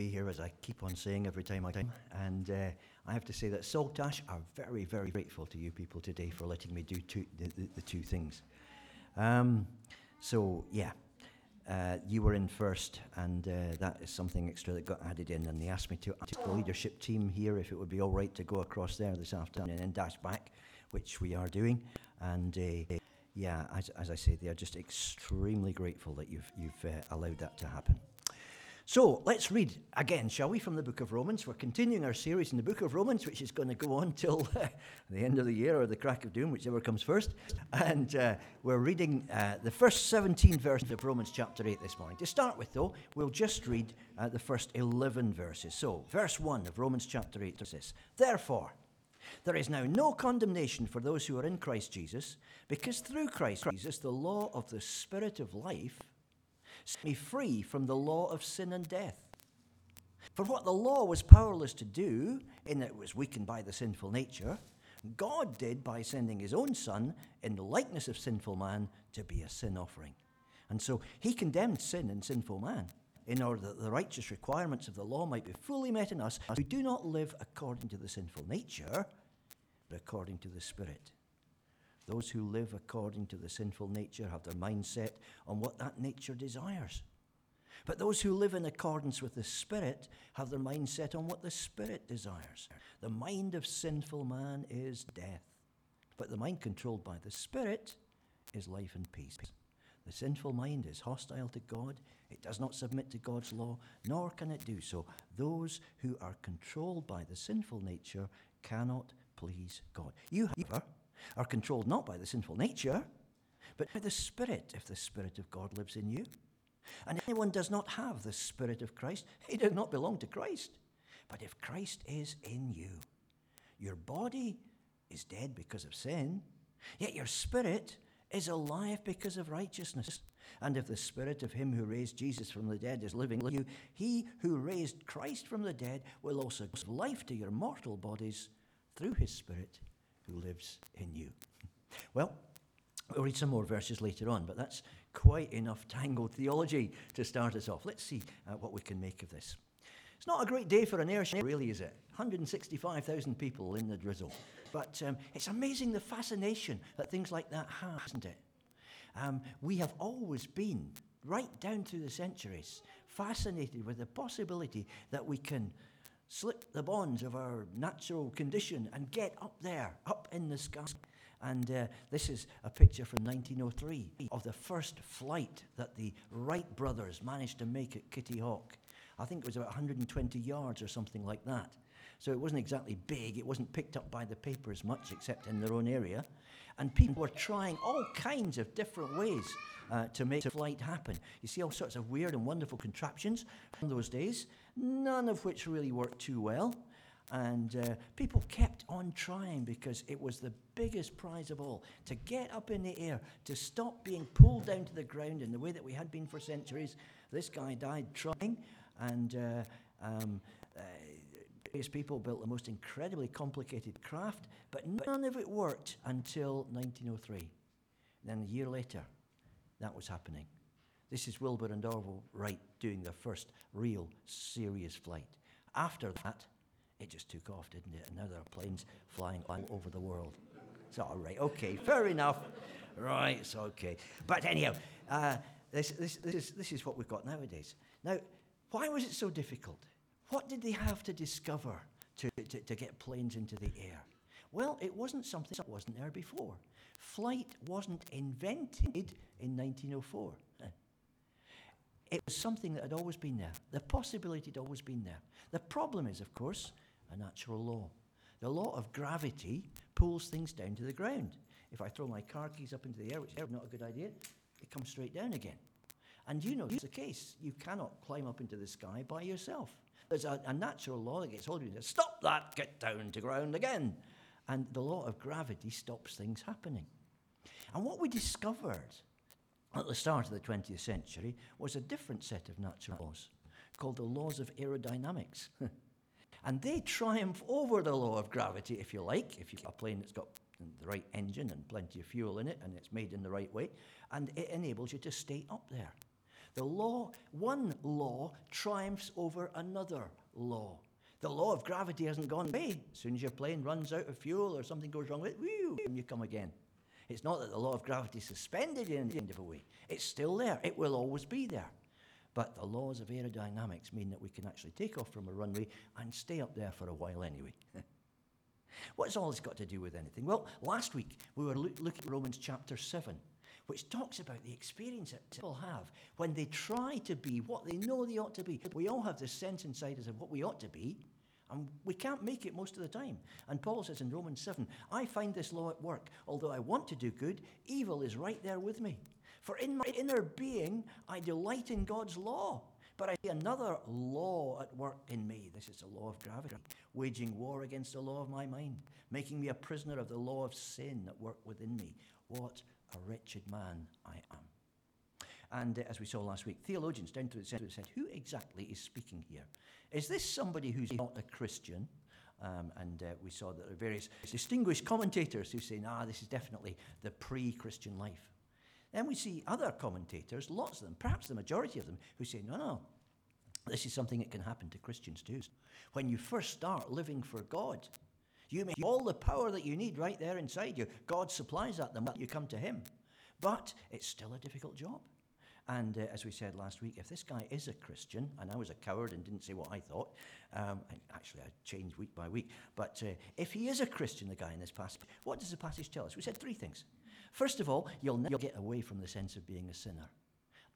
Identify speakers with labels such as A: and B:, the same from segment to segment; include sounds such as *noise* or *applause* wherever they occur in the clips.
A: be here, as I keep on saying every time I come. And uh, I have to say that Saltash are very, very grateful to you people today for letting me do two, the, the, the two things. Um, so, yeah, uh, you were in first, and uh, that is something extra that got added in. And they asked me to the leadership team here if it would be all right to go across there this afternoon and then dash back, which we are doing. And uh, yeah, as, as I say, they are just extremely grateful that you've, you've uh, allowed that to happen. So let's read again, shall we, from the book of Romans? We're continuing our series in the book of Romans, which is going to go on *laughs* till uh, the end of the year or the crack of doom, whichever comes first. And uh, we're reading uh, the first 17 verses of Romans chapter 8 this morning. To start with, though, we'll just read uh, the first 11 verses. So, verse 1 of Romans chapter 8 says, Therefore, there is now no condemnation for those who are in Christ Jesus, because through Christ Jesus, the law of the Spirit of life set me free from the law of sin and death. For what the law was powerless to do, in that it was weakened by the sinful nature, God did by sending his own Son in the likeness of sinful man to be a sin offering. And so he condemned sin and sinful man in order that the righteous requirements of the law might be fully met in us who do not live according to the sinful nature, but according to the Spirit. Those who live according to the sinful nature have their mind set on what that nature desires. But those who live in accordance with the Spirit have their mind set on what the Spirit desires. The mind of sinful man is death, but the mind controlled by the Spirit is life and peace. The sinful mind is hostile to God. It does not submit to God's law, nor can it do so. Those who are controlled by the sinful nature cannot please God. You, however, are controlled not by the sinful nature, but by the Spirit, if the Spirit of God lives in you. And anyone does not have the Spirit of Christ, *laughs* he does not belong to Christ. But if Christ is in you, your body is dead because of sin, yet your spirit is alive because of righteousness. And if the spirit of him who raised Jesus from the dead is living in you, he who raised Christ from the dead will also give life to your mortal bodies through his spirit who lives in you. *laughs* Well, we'll read some more verses later on, but that's quite enough tangled theology to start us off. Let's see uh, what we can make of this. It's not a great day for an airship, really, is it? 165,000 people in the drizzle. But um, it's amazing the fascination that things like that have, isn't it? Um, we have always been, right down through the centuries, fascinated with the possibility that we can slip the bonds of our natural condition and get up there, up in the sky. And uh, this is a picture from 1903 of the first flight that the Wright brothers managed to make at Kitty Hawk. I think it was about 120 yards or something like that. So it wasn't exactly big, it wasn't picked up by the papers much, except in their own area. And people were trying all kinds of different ways uh, to make the flight happen. You see all sorts of weird and wonderful contraptions in those days none of which really worked too well. And uh, people kept on trying because it was the biggest prize of all to get up in the air, to stop being pulled down to the ground in the way that we had been for centuries. This guy died trying, and uh, um, various people built the most incredibly complicated craft, but none of it worked until 1903. then a year later, that was happening. This is Wilbur and Orville Wright doing their first real serious flight. After that, it just took off, didn't it? And now there are planes flying all over the world. It's all right. Okay, fair enough. Right, it's okay. But anyhow, uh, this, this, this, is, this is what we've got nowadays. Now, why was it so difficult? What did they have to discover to, to, to get planes into the air? Well, it wasn't something that wasn't there before. Flight wasn't invented in 1904. It was something that had always been there. The possibility had always been there. The problem is, of course, a natural law. The law of gravity pulls things down to the ground. If I throw my car keys up into the air, which is not a good idea, it comes straight down again. And you know it's the case. You cannot climb up into the sky by yourself. There's a, a natural law that gets hold of you Stop that, get down to ground again. And the law of gravity stops things happening. And what we discovered at the start of the 20th century was a different set of natural laws called the laws of aerodynamics. *laughs* and they triumph over the law of gravity, if you like, if you've got a plane that's got the right engine and plenty of fuel in it and it's made in the right way, and it enables you to stay up there. The law, one law triumphs over another law. The law of gravity hasn't gone away. As soon as your plane runs out of fuel or something goes wrong with it, you come again. It's not that the law of gravity is suspended in the end of a way. It's still there. It will always be there. But the laws of aerodynamics mean that we can actually take off from a runway and stay up there for a while anyway. *laughs* What's all this got to do with anything? Well, last week we were looking at Romans chapter 7, which talks about the experience that people have when they try to be what they know they ought to be. We all have this sense inside us of what we ought to be, and we can't make it most of the time. And Paul says in Romans 7 I find this law at work. Although I want to do good, evil is right there with me. For in my inner being, I delight in God's law. But I see another law at work in me. This is the law of gravity, waging war against the law of my mind, making me a prisoner of the law of sin at work within me. What a wretched man I am. And uh, as we saw last week, theologians down to the centre said, who exactly is speaking here? Is this somebody who's not a Christian? Um, and uh, we saw that there are various distinguished commentators who say, nah, this is definitely the pre Christian life. Then we see other commentators, lots of them, perhaps the majority of them, who say, no, no, this is something that can happen to Christians too. When you first start living for God, you may have all the power that you need right there inside you. God supplies that the moment you come to Him. But it's still a difficult job. And uh, as we said last week, if this guy is a Christian, and I was a coward and didn't say what I thought, um, actually I changed week by week, but uh, if he is a Christian, the guy in this passage, what does the passage tell us? We said three things. First of all, you'll never get away from the sense of being a sinner.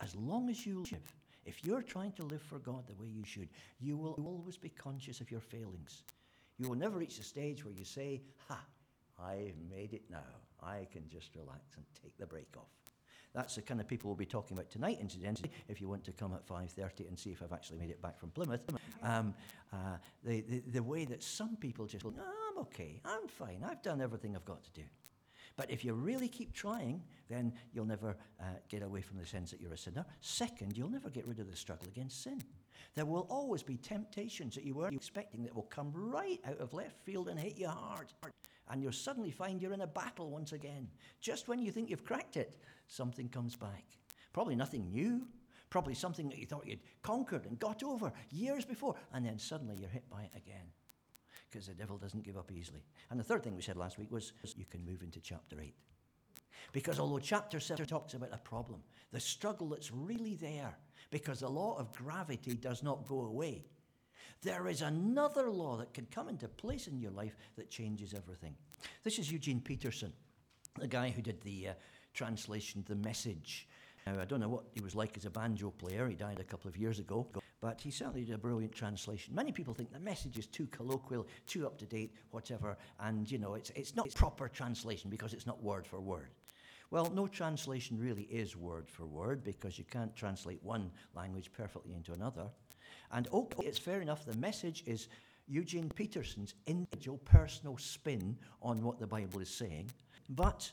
A: As long as you live, if you're trying to live for God the way you should, you will always be conscious of your failings. You will never reach the stage where you say, Ha, I've made it now. I can just relax and take the brake off. That's the kind of people we'll be talking about tonight, incidentally, if you want to come at 5.30 and see if I've actually made it back from Plymouth. Um, uh, the, the, the way that some people just, no, I'm okay, I'm fine, I've done everything I've got to do. But if you really keep trying, then you'll never uh, get away from the sense that you're a sinner. Second, you'll never get rid of the struggle against sin. There will always be temptations that you weren't expecting that will come right out of left field and hit you hard. And you'll suddenly find you're in a battle once again. Just when you think you've cracked it, something comes back. Probably nothing new, probably something that you thought you'd conquered and got over years before, and then suddenly you're hit by it again because the devil doesn't give up easily. And the third thing we said last week was you can move into chapter 8. Because although chapter 7 talks about a problem, the struggle that's really there, because the law of gravity does not go away, there is another law that can come into place in your life that changes everything. This is Eugene Peterson, the guy who did the uh, translation, The Message. Now, I don't know what he was like as a banjo player. He died a couple of years ago but he certainly did a brilliant translation. Many people think the message is too colloquial, too up to date, whatever, and you know, it's, it's not proper translation because it's not word for word. Well, no translation really is word for word because you can't translate one language perfectly into another. And okay, it's fair enough, the message is Eugene Peterson's individual personal spin on what the Bible is saying, but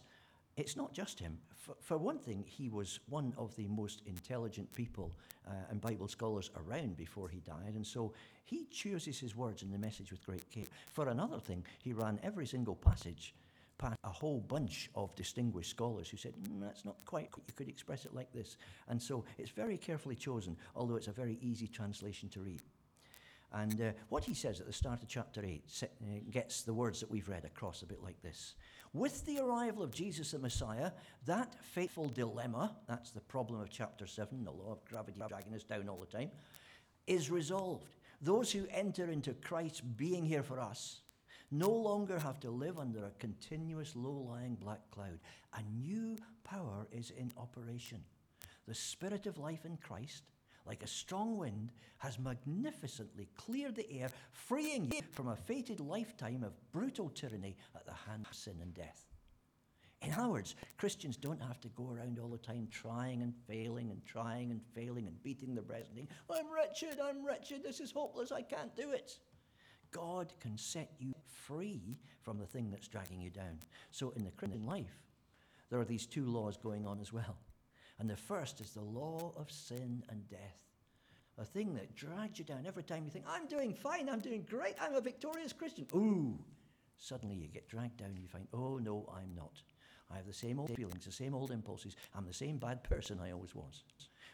A: it's not just him. For, for, one thing, he was one of the most intelligent people uh, and Bible scholars around before he died, and so he chooses his words in the message with great care. For another thing, he ran every single passage past a whole bunch of distinguished scholars who said, mm, that's not quite, you could express it like this. And so it's very carefully chosen, although it's a very easy translation to read. And uh, what he says at the start of chapter 8 uh, gets the words that we've read across a bit like this. With the arrival of Jesus the Messiah, that fateful dilemma, that's the problem of chapter 7, the law of gravity dragging us down all the time, is resolved. Those who enter into Christ being here for us no longer have to live under a continuous low lying black cloud. A new power is in operation. The Spirit of life in Christ like a strong wind, has magnificently cleared the air, freeing you from a fated lifetime of brutal tyranny at the hand of sin and death. In other words, Christians don't have to go around all the time trying and failing and trying and failing and beating the breast and saying, I'm wretched, I'm wretched, this is hopeless, I can't do it. God can set you free from the thing that's dragging you down. So in the Christian life, there are these two laws going on as well. And the first is the law of sin and death. A thing that drags you down every time you think, I'm doing fine, I'm doing great, I'm a victorious Christian. Ooh, suddenly you get dragged down and you find, oh no, I'm not. I have the same old feelings, the same old impulses. I'm the same bad person I always was.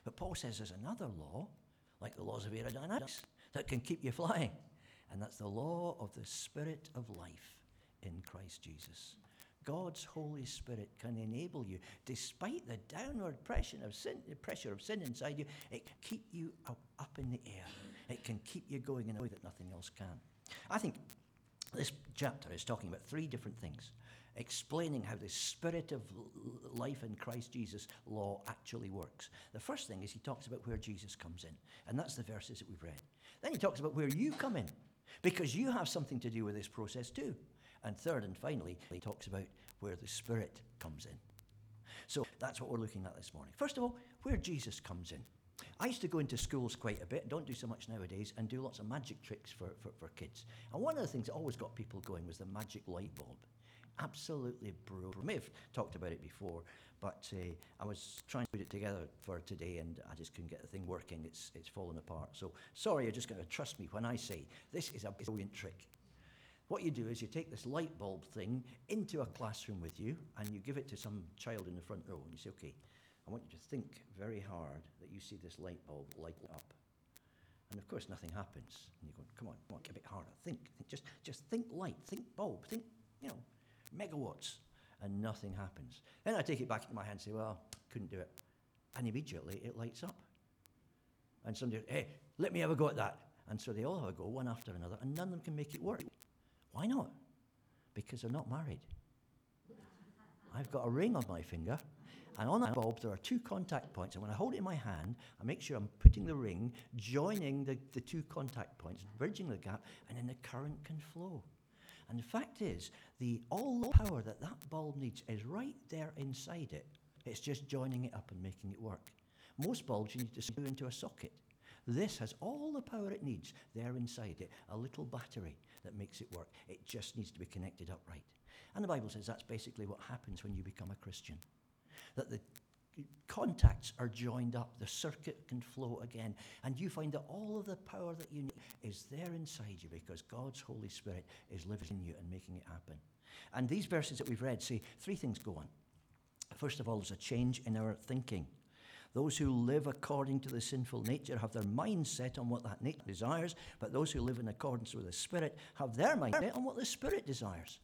A: But Paul says there's another law, like the laws of aerodynamics, that can keep you flying. And that's the law of the Spirit of life in Christ Jesus. God's Holy Spirit can enable you, despite the downward pressure of sin, the pressure of sin inside you, it can keep you up, up in the air. It can keep you going in a way that nothing else can. I think this chapter is talking about three different things, explaining how the spirit of life in Christ Jesus law actually works. The first thing is he talks about where Jesus comes in, and that's the verses that we've read. Then he talks about where you come in, because you have something to do with this process too. And third and finally, he talks about where the Spirit comes in. So that's what we're looking at this morning. First of all, where Jesus comes in. I used to go into schools quite a bit, don't do so much nowadays, and do lots of magic tricks for, for, for kids. And one of the things that always got people going was the magic light bulb. Absolutely brilliant. May have talked about it before, but uh, I was trying to put it together for today and I just couldn't get the thing working. It's, it's fallen apart. So sorry, you're just going to trust me when I say this is a brilliant trick. What you do is you take this light bulb thing into a classroom with you and you give it to some child in the front row and you say, okay, I want you to think very hard that you see this light bulb light up. And of course, nothing happens. And you go, come on, come on, get a bit harder. Think, think just, just think light, think bulb, think, you know, megawatts. And nothing happens. Then I take it back into my hand and say, well, couldn't do it. And immediately it lights up. And somebody, hey, let me have a go at that. And so they all have a go, one after another, and none of them can make it work. Why not? Because they're not married. I've got a ring on my finger, and on that bulb there are two contact points. And when I hold it in my hand, I make sure I'm putting the ring, joining the, the two contact points, bridging the gap, and then the current can flow. And the fact is, the all the power that that bulb needs is right there inside it. It's just joining it up and making it work. Most bulbs you need to screw into a socket. This has all the power it needs there inside it, a little battery that makes it work. It just needs to be connected up right. And the Bible says that's basically what happens when you become a Christian. That the contacts are joined up, the circuit can flow again, and you find that all of the power that you need is there inside you because God's Holy Spirit is living in you and making it happen. And these verses that we've read say three things go on. First of all, there's a change in our thinking. Those who live according to the sinful nature have their mind set on what that nature desires, but those who live in accordance with the Spirit have their mind set on what the Spirit desires.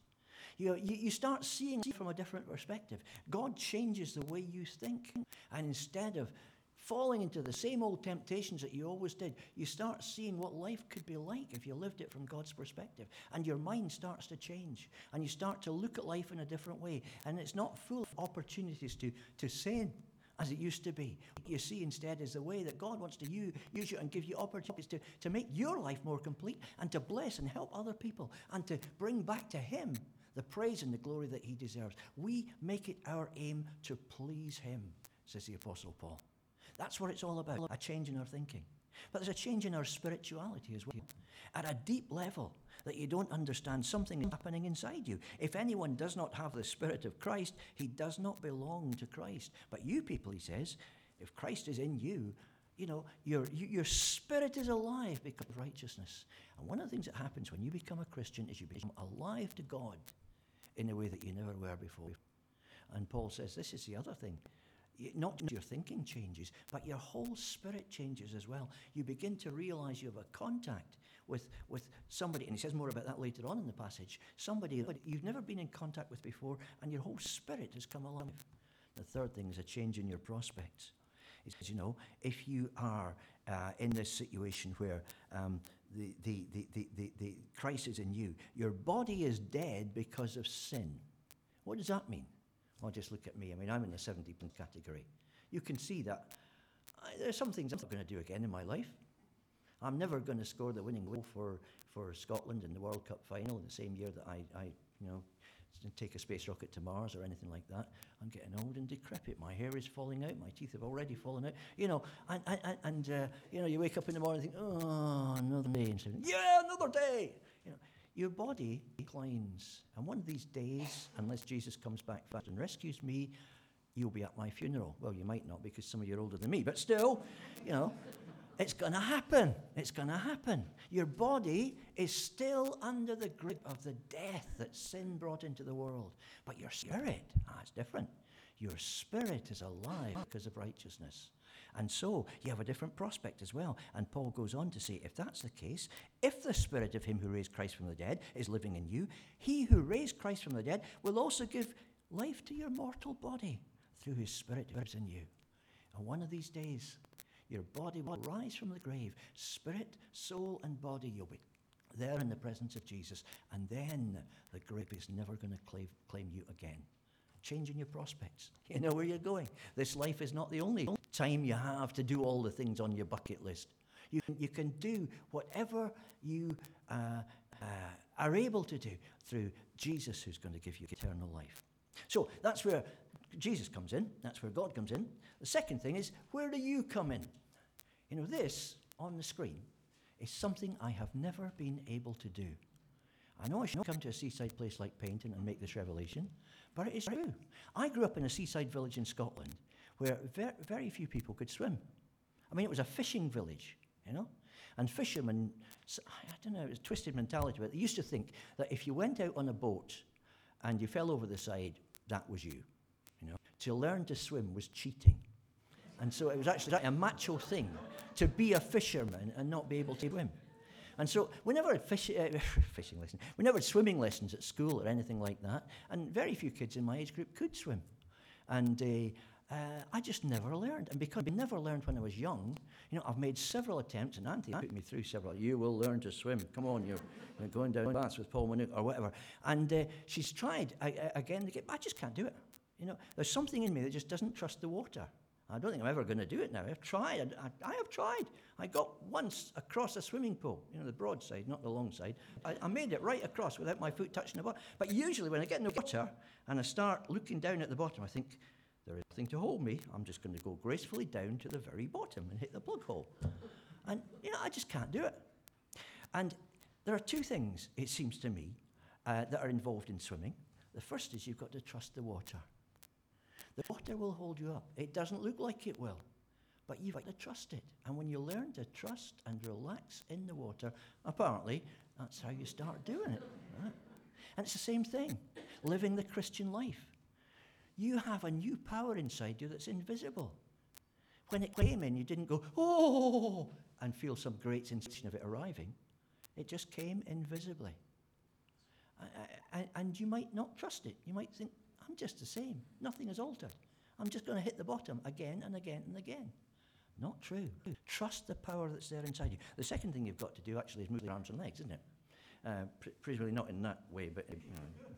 A: You, you, you start seeing from a different perspective. God changes the way you think. And instead of falling into the same old temptations that you always did, you start seeing what life could be like if you lived it from God's perspective. And your mind starts to change. And you start to look at life in a different way. And it's not full of opportunities to, to sin as it used to be. What you see instead is the way that God wants to use, use you and give you opportunities to, to make your life more complete and to bless and help other people and to bring back to Him the praise and the glory that He deserves. We make it our aim to please Him, says the Apostle Paul. That's what it's all about a change in our thinking. But there's a change in our spirituality as well. At a deep level, that you don't understand something is happening inside you. If anyone does not have the Spirit of Christ, he does not belong to Christ. But you people, he says, if Christ is in you, you know, your, your spirit is alive because of righteousness. And one of the things that happens when you become a Christian is you become alive to God in a way that you never were before. And Paul says this is the other thing not just your thinking changes, but your whole spirit changes as well. You begin to realize you have a contact with, with somebody, and he says more about that later on in the passage, somebody you've never been in contact with before, and your whole spirit has come alive. The third thing is a change in your prospects. Is, you know, if you are uh, in this situation where um, the, the, the, the, the, Christ is in you, your body is dead because of sin. What does that mean? Well, just look at me. I mean, I'm in the 70 category. You can see that uh, I, there's some things I'm not going to do again in my life. I'm never going to score the winning goal for, for Scotland in the World Cup final in the same year that I, I you know, take a space rocket to Mars or anything like that. I'm getting old and decrepit. My hair is falling out. My teeth have already fallen out. You know, and, and, and uh, you know, you wake up in the morning and think, oh, another day. And yeah, another day. You know, your body declines. And one of these days, unless Jesus comes back fast and rescues me, you'll be at my funeral. Well, you might not because some of you are older than me, but still, you know, it's going to happen. It's going to happen. Your body is still under the grip of the death that sin brought into the world. But your spirit, ah, it's different. Your spirit is alive because of righteousness. And so you have a different prospect as well. And Paul goes on to say, if that's the case, if the spirit of him who raised Christ from the dead is living in you, he who raised Christ from the dead will also give life to your mortal body through his spirit who lives in you. And one of these days, your body will rise from the grave, spirit, soul, and body. You'll be there in the presence of Jesus. And then the grave is never going to claim, you again changing your prospects. You know where you're going. This life is not the only time you have to do all the things on your bucket list. You can, you can do whatever you uh, uh, are able to do through Jesus, who's going to give you eternal life. So that's where Jesus comes in. That's where God comes in. The second thing is, where do you come in? You know, this on the screen is something I have never been able to do. I know I should not come to a seaside place like Paignton and make this revelation, but it is true. I grew up in a seaside village in Scotland where very, very few people could swim. I mean, it was a fishing village, you know? And fishermen, I don't know, it was twisted mentality, but they used to think that if you went out on a boat and you fell over the side, that was you. To learn to swim was cheating. And so it was actually a macho thing to be a fisherman and not be able to swim. And so we never had fish, uh, *laughs* fishing lessons, we never had swimming lessons at school or anything like that. And very few kids in my age group could swim. And uh, uh, I just never learned. And because I never learned when I was young, you know, I've made several attempts, and Auntie put me through several. You will learn to swim. Come on, you're, you're going down baths with Paul Manuke or whatever. And uh, she's tried I, I, again. I just can't do it. You know, there's something in me that just doesn't trust the water. I don't think I'm ever going to do it now. I've tried. I, I, have tried. I got once across a swimming pool, you know, the broad side, not the long side. I, I made it right across without my foot touching the bottom. But usually when I get in the water and I start looking down at the bottom, I think, there is nothing to hold me. I'm just going to go gracefully down to the very bottom and hit the plug hole. And, you know, I just can't do it. And there are two things, it seems to me, uh, that are involved in swimming. The first is you've got to trust the water. The water will hold you up. It doesn't look like it will, but you've got to trust it. And when you learn to trust and relax in the water, apparently, that's how you start doing it. Right? And it's the same thing living the Christian life. You have a new power inside you that's invisible. When it came in, you didn't go, oh, and feel some great sensation of it arriving. It just came invisibly. And you might not trust it. You might think, I'm just the same. Nothing has altered. I'm just going to hit the bottom again and again and again. Not true. Trust the power that's there inside you. The second thing you've got to do actually is move your arms and legs, isn't it? Uh, presumably not in that way, but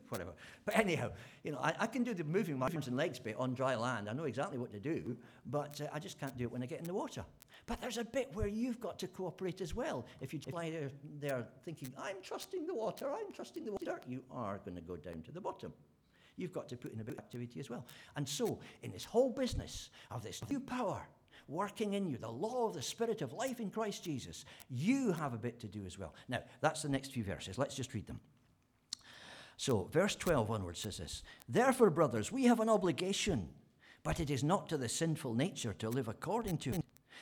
A: whatever. But anyhow, you know, I, I, can do the moving my arms and legs bit on dry land. I know exactly what to do, but uh, I just can't do it when I get in the water. But there's a bit where you've got to cooperate as well. If you lie there, there thinking, I'm trusting the water, I'm trusting the water, you are going to go down to the bottom you've got to put in a bit of activity as well. And so, in this whole business of this new power working in you, the law of the Spirit of life in Christ Jesus, you have a bit to do as well. Now, that's the next few verses. Let's just read them. So, verse 12 onwards says this Therefore, brothers, we have an obligation, but it is not to the sinful nature to live according to it.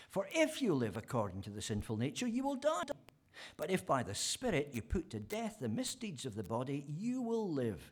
A: For if you live according to the sinful nature, you will die. But if by the Spirit you put to death the misdeeds of the body, you will live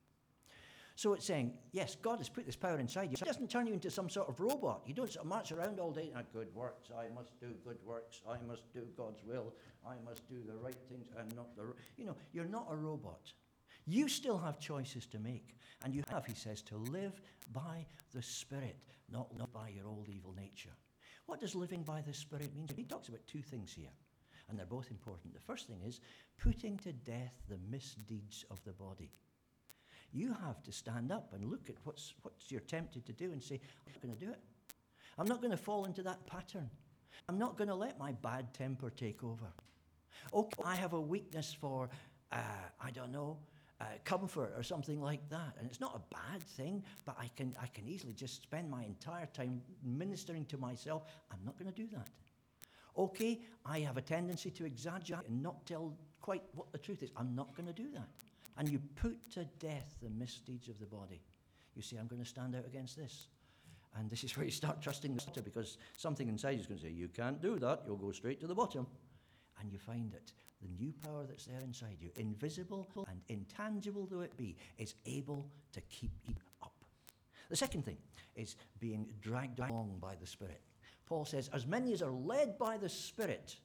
A: So it's saying, yes, God has put this power inside you. It doesn't turn you into some sort of robot. You don't sort of march around all day, ah, good works, I must do good works, I must do God's will, I must do the right things and not the. You know, you're not a robot. You still have choices to make. And you have, he says, to live by the Spirit, not, not by your old evil nature. What does living by the Spirit mean? He talks about two things here, and they're both important. The first thing is putting to death the misdeeds of the body. You have to stand up and look at what's, what's you're tempted to do and say, I'm not going to do it. I'm not going to fall into that pattern. I'm not going to let my bad temper take over. Okay, I have a weakness for, uh, I don't know, uh, comfort or something like that. And it's not a bad thing, but I can, I can easily just spend my entire time ministering to myself. I'm not going to do that. Okay, I have a tendency to exaggerate and not tell quite what the truth is. I'm not going to do that. And you put to death the misdeeds of the body. You say, I'm going to stand out against this. And this is where you start trusting the water because something inside you is going to say, You can't do that. You'll go straight to the bottom. And you find that the new power that's there inside you, invisible and intangible though it be, is able to keep you up. The second thing is being dragged along by the Spirit. Paul says, As many as are led by the Spirit,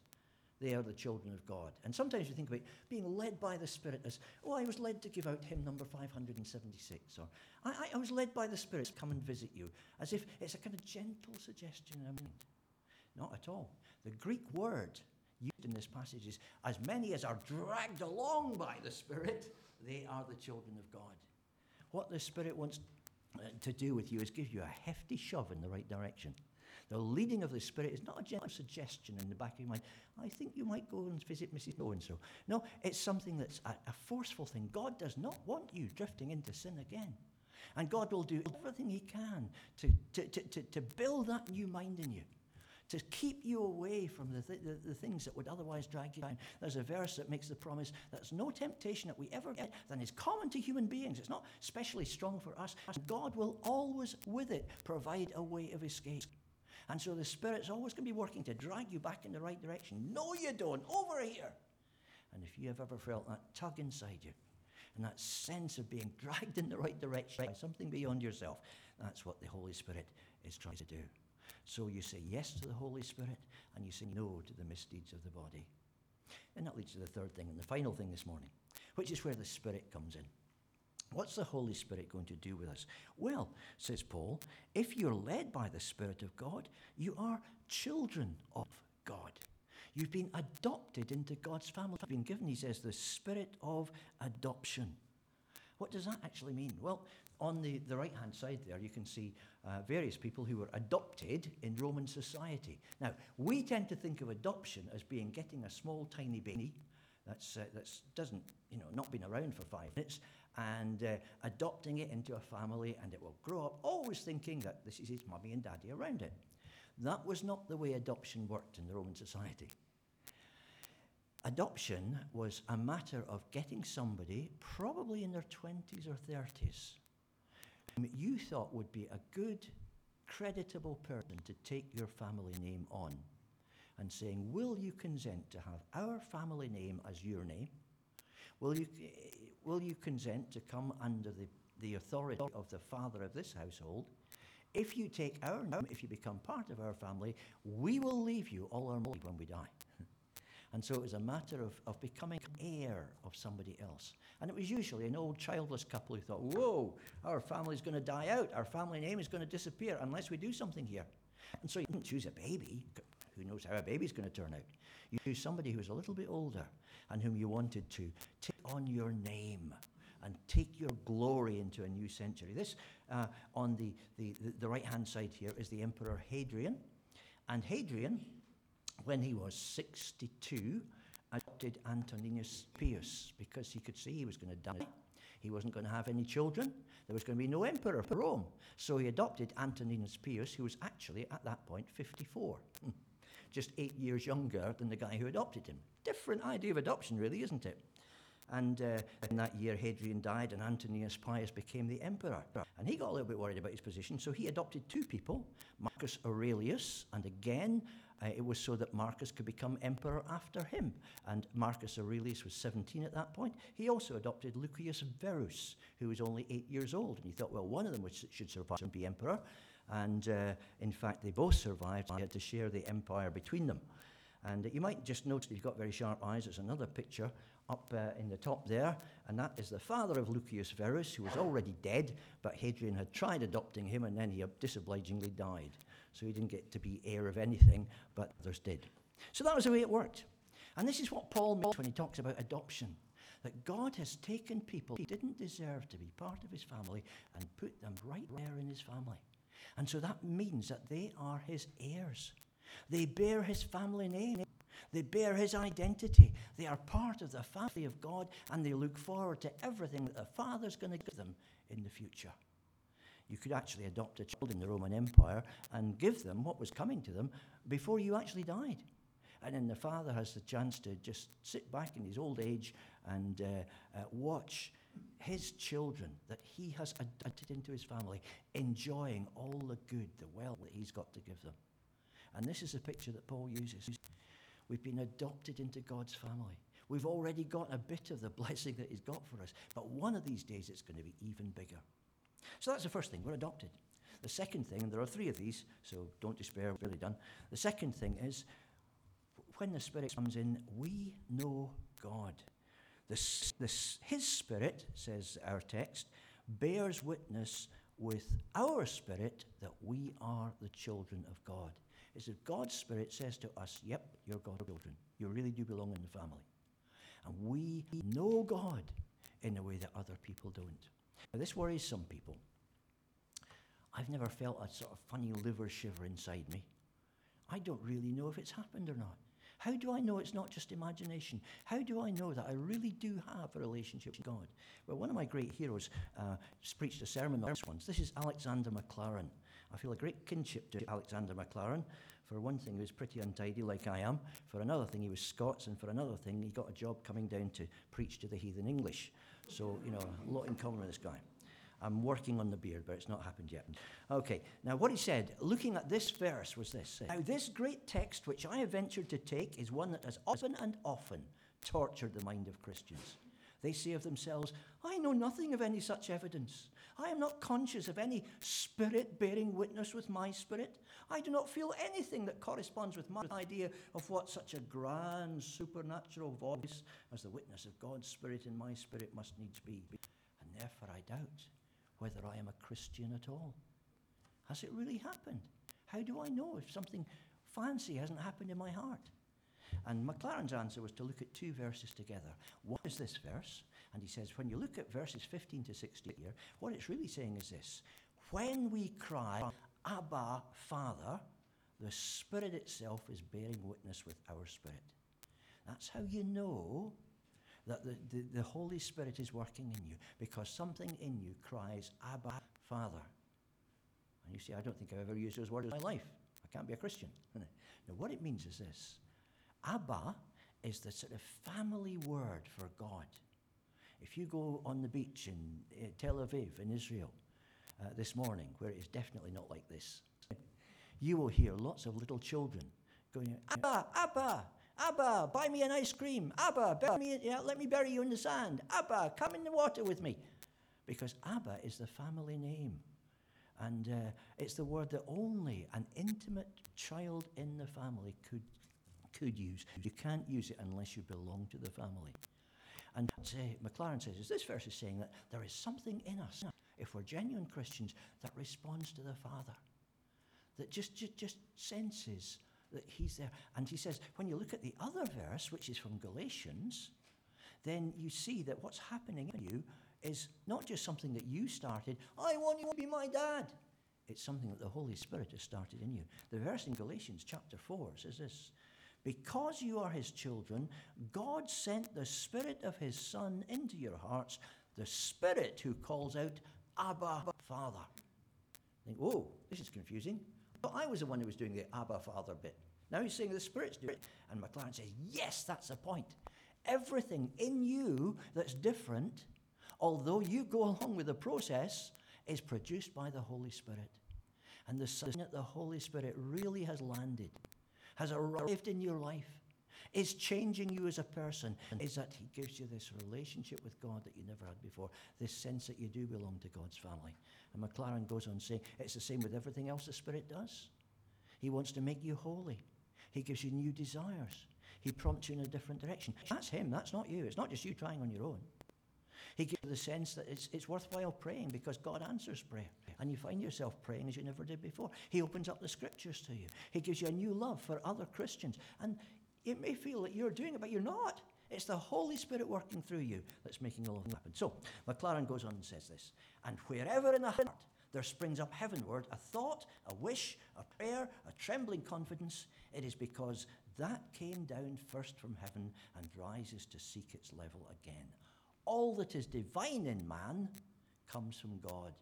A: they are the children of God. And sometimes you think about being led by the Spirit as, oh, I was led to give out hymn number 576, or I, I was led by the Spirit to come and visit you, as if it's a kind of gentle suggestion a mind. Not at all. The Greek word used in this passage is, as many as are dragged along by the Spirit, they are the children of God. What the Spirit wants uh, to do with you is give you a hefty shove in the right direction. The leading of the Spirit is not a gentle suggestion in the back of your mind. I think you might go and visit Mrs. So and so. No, it's something that's a, a forceful thing. God does not want you drifting into sin again. And God will do everything He can to, to, to, to, to build that new mind in you to keep you away from the, th- the, the, things that would otherwise drag you down. There's a verse that makes the promise there's no temptation that we ever get that is common to human beings. It's not especially strong for us. God will always, with it, provide a way of escape. And so the Spirit's always going to be working to drag you back in the right direction. No, you don't. Over here. And if you have ever felt that tug inside you and that sense of being *laughs* dragged in the right direction by something beyond yourself, that's what the Holy Spirit is trying to do. So you say yes to the Holy Spirit and you say no to the misdeeds of the body. And that leads to the third thing and the final thing this morning, which is where the Spirit comes in. What's the Holy Spirit going to do with us? Well, says Paul, if you're led by the Spirit of God, you are children of God. You've been adopted into God's family. You've been given, he says, the spirit of adoption. What does that actually mean? Well, on the, the right hand side there, you can see uh, various people who were adopted in Roman society. Now, we tend to think of adoption as being getting a small, tiny baby that's, uh, that's doesn't, you know, not been around for five minutes and uh, adopting it into a family, and it will grow up always thinking that this is its mummy and daddy around it. That was not the way adoption worked in the Roman society. Adoption was a matter of getting somebody, probably in their 20s or 30s, whom you thought would be a good, creditable person to take your family name on, and saying, Will you consent to have our family name as your name? Will you, will you consent to come under the, the authority of the father of this household? If you take our name, if you become part of our family, we will leave you all our money when we die. *laughs* and so it was a matter of, of becoming heir of somebody else. And it was usually an old childless couple who thought, whoa, our family's going to die out. Our family name is going to disappear unless we do something here. And so you didn't choose a baby. Who knows how a baby's going to turn out? You choose somebody who's a little bit older and whom you wanted to take on your name and take your glory into a new century. This, uh, on the, the, the right hand side here, is the Emperor Hadrian. And Hadrian, when he was 62, adopted Antoninus Pius because he could see he was going to die. He wasn't going to have any children. There was going to be no emperor for Rome. So he adopted Antoninus Pius, who was actually at that point 54, *laughs* just eight years younger than the guy who adopted him different idea of adoption, really, isn't it? And uh, in that year, Hadrian died, and Antoninus Pius became the emperor. And he got a little bit worried about his position, so he adopted two people Marcus Aurelius, and again, uh, it was so that Marcus could become emperor after him. And Marcus Aurelius was 17 at that point. He also adopted Lucius Verus, who was only eight years old. And he thought, well, one of them should survive and be emperor. And uh, in fact, they both survived. They had to share the empire between them. And you might just notice he's got very sharp eyes. There's another picture up uh, in the top there, and that is the father of Lucius Verus, who was already dead, but Hadrian had tried adopting him, and then he disobligingly died. So he didn't get to be heir of anything, but others did. So that was the way it worked. And this is what Paul means when he talks about adoption that God has taken people he didn't deserve to be part of his family and put them right there in his family. And so that means that they are his heirs. They bear his family name. They bear his identity. They are part of the family of God and they look forward to everything that the Father's going to give them in the future. You could actually adopt a child in the Roman Empire and give them what was coming to them before you actually died. And then the father has the chance to just sit back in his old age and uh, uh, watch his children that he has adopted into his family enjoying all the good, the wealth that he's got to give them. And this is a picture that Paul uses. We've been adopted into God's family. We've already got a bit of the blessing that He's got for us. But one of these days, it's going to be even bigger. So that's the first thing. We're adopted. The second thing, and there are three of these, so don't despair, we're really done. The second thing is when the Spirit comes in, we know God. His Spirit, says our text, bears witness with our spirit that we are the children of God. It's if God's Spirit says to us, Yep, you're God's children. You really do belong in the family. And we know God in a way that other people don't. Now, this worries some people. I've never felt a sort of funny liver shiver inside me. I don't really know if it's happened or not. How do I know it's not just imagination? How do I know that I really do have a relationship with God? Well, one of my great heroes uh, preached a sermon on this once. This is Alexander Maclaren. I feel a great kinship to Alexander Maclaren. For one thing, he was pretty untidy, like I am. For another thing, he was Scots. And for another thing, he got a job coming down to preach to the heathen English. So, you know, a lot in common with this guy. I'm working on the beard, but it's not happened yet. Okay, now what he said, looking at this verse, was this Now, this great text, which I have ventured to take, is one that has often and often tortured the mind of Christians. They say of themselves, I know nothing of any such evidence. I am not conscious of any spirit bearing witness with my spirit. I do not feel anything that corresponds with my idea of what such a grand supernatural voice as the witness of God's spirit in my spirit must needs be. And therefore I doubt whether I am a Christian at all. Has it really happened? How do I know if something fancy hasn't happened in my heart? And Maclaren's answer was to look at two verses together. What is this verse? And he says, when you look at verses 15 to 16 here, what it's really saying is this When we cry, Abba, Father, the Spirit itself is bearing witness with our spirit. That's how you know that the, the, the, Holy Spirit is working in you because something in you cries, Abba, Father. And you see, I don't think I've ever used those words in my life. I can't be a Christian. now, what it means is this Abba is the sort of family word for God. If you go on the beach in uh, Tel Aviv, in Israel, uh, this morning, where it is definitely not like this, you will hear lots of little children going, Abba, Abba, Abba, buy me an ice cream. Abba, bury me, yeah, let me bury you in the sand. Abba, come in the water with me. Because Abba is the family name. And uh, it's the word that only an intimate child in the family could, could use. You can't use it unless you belong to the family. And say, Maclaren says, is this verse is saying that there is something in us, if we're genuine Christians, that responds to the Father, that just, just, just senses that he's there. And he says, when you look at the other verse, which is from Galatians, then you see that what's happening in you is not just something that you started, I want you to be my dad. It's something that the Holy Spirit has started in you. The verse in Galatians chapter 4 says this Because you are his children, God sent the Spirit of his Son into your hearts, the Spirit who calls out, Abba, Father. think, oh, this is confusing. But I was the one who was doing the Abba Father bit. Now he's saying the Spirit's doing it. And Maclaren says, yes, that's the point. Everything in you that's different, although you go along with the process, is produced by the Holy Spirit. And the sign that the Holy Spirit really has landed, has arrived in your life, is changing you as a person, is that He gives you this relationship with God that you never had before, this sense that you do belong to God's family. And Maclaren goes on saying, it's the same with everything else the Spirit does. He wants to make you holy. He gives you new desires. He prompts you in a different direction. That's Him, that's not you. It's not just you trying on your own. He gives you the sense that it's, it's worthwhile praying because God answers prayer. And you find yourself praying as you never did before. He opens up the scriptures to you. He gives you a new love for other Christians. And it may feel that you're doing it, but you're not. It's the Holy Spirit working through you that's making all of it happen. So, Maclaren goes on and says this And wherever in the heart there springs up heavenward a thought, a wish, a prayer, a trembling confidence, it is because that came down first from heaven and rises to seek its level again. All that is divine in man comes from God.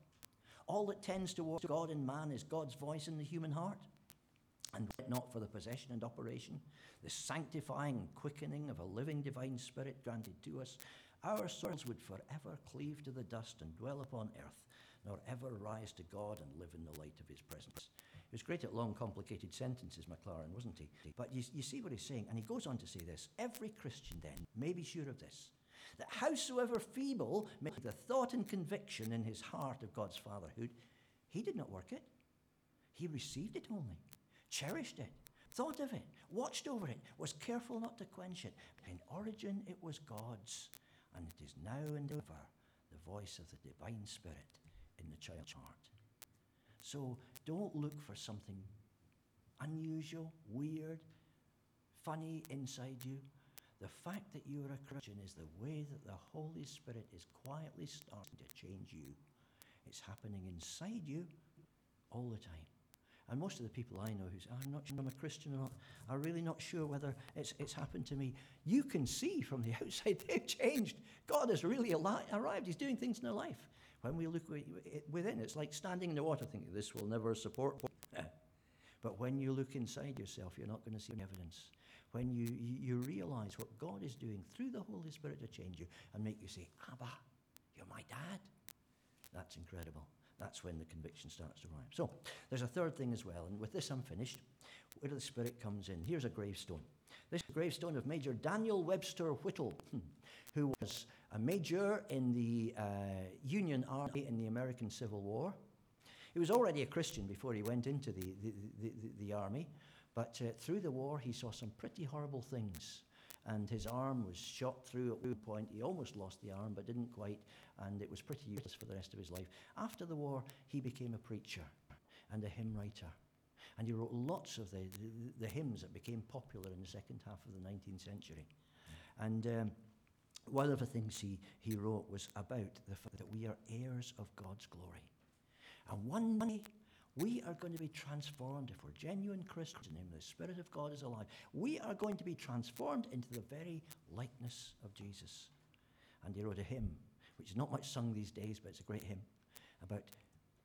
A: All that tends towards God in man is God's voice in the human heart. And not for the possession and operation, the sanctifying and quickening of a living divine spirit granted to us, our souls would forever cleave to the dust and dwell upon earth, nor ever rise to God and live in the light of his presence. He was great at long, complicated sentences, Maclaren, wasn't he? But you, you see what he's saying, and he goes on to say this Every Christian, then, may be sure of this that howsoever feeble may be the thought and conviction in his heart of God's fatherhood, he did not work it. He received it only, cherished it, thought of it, watched over it, was careful not to quench it. In origin, it was God's, and it is now and ever the voice of the divine Spirit in the child's heart. So don't look for something unusual, weird, funny inside you. The fact that you're a Christian is the way that the Holy Spirit is quietly starting to change you. It's happening inside you all the time. And most of the people I know who say, I'm not sure I'm a Christian or not, are really not sure whether it's, it's happened to me. You can see from the *laughs* outside they've changed. God has really arrived. He's doing things in their life. When we look within, it's like standing in the water thinking, this will never support. *laughs* but when you look inside yourself, you're not going to see any evidence. When you, you, you realize what God is doing through the Holy Spirit to change you and make you say, Abba, you're my dad. That's incredible. That's when the conviction starts to arrive. So there's a third thing as well, and with this I'm finished. Where the Spirit comes in. Here's a gravestone. This is a gravestone of Major Daniel Webster Whittle, who was a major in the uh, Union Army in the American Civil War. He was already a Christian before he went into the, the, the, the, the army, but uh, through the war he saw some pretty horrible things. And his arm was shot through at one point. He almost lost the arm, but didn't quite, and it was pretty useless for the rest of his life. After the war, he became a preacher and a hymn writer. And he wrote lots of the, the, the hymns that became popular in the second half of the 19th century. And um, one of the things he, he wrote was about the fact that we are heirs of God's glory. And one day we are going to be transformed if we're genuine Christians and the Spirit of God is alive. We are going to be transformed into the very likeness of Jesus. And he wrote a hymn, which is not much sung these days, but it's a great hymn, about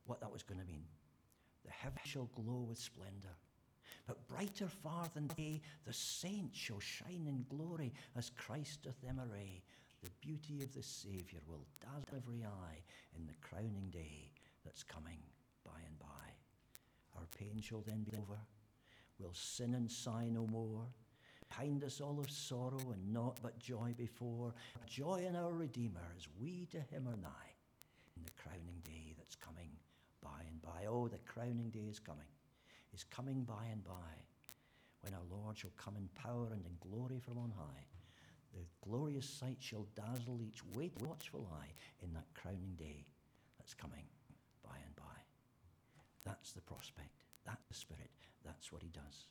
A: what that was going to mean. The heaven shall glow with splendor. But brighter far than day, the saints shall shine in glory as Christ doth them array. The beauty of the Saviour will dazzle every eye in the crowning day that's coming by and by. Pain shall then be over. We'll sin and sigh no more. Behind us all of sorrow and naught but joy before. Joy in our Redeemer as we to him are nigh in the crowning day that's coming by and by. Oh, the crowning day is coming, is coming by and by, when our Lord shall come in power and in glory from on high. The glorious sight shall dazzle each wait watchful eye in that crowning day that's coming by and by. That's the prospect. That's the Spirit. That's what He does.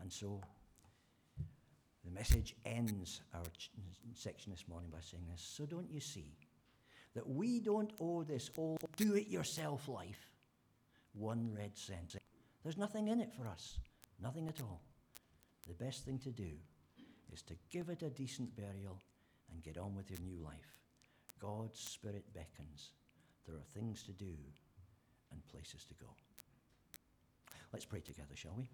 A: And so the message ends our section this morning by saying this. So don't you see that we don't owe this old do it yourself life one red cent? There's nothing in it for us, nothing at all. The best thing to do is to give it a decent burial and get on with your new life. God's Spirit beckons. There are things to do and places to go. Let's pray together, shall we?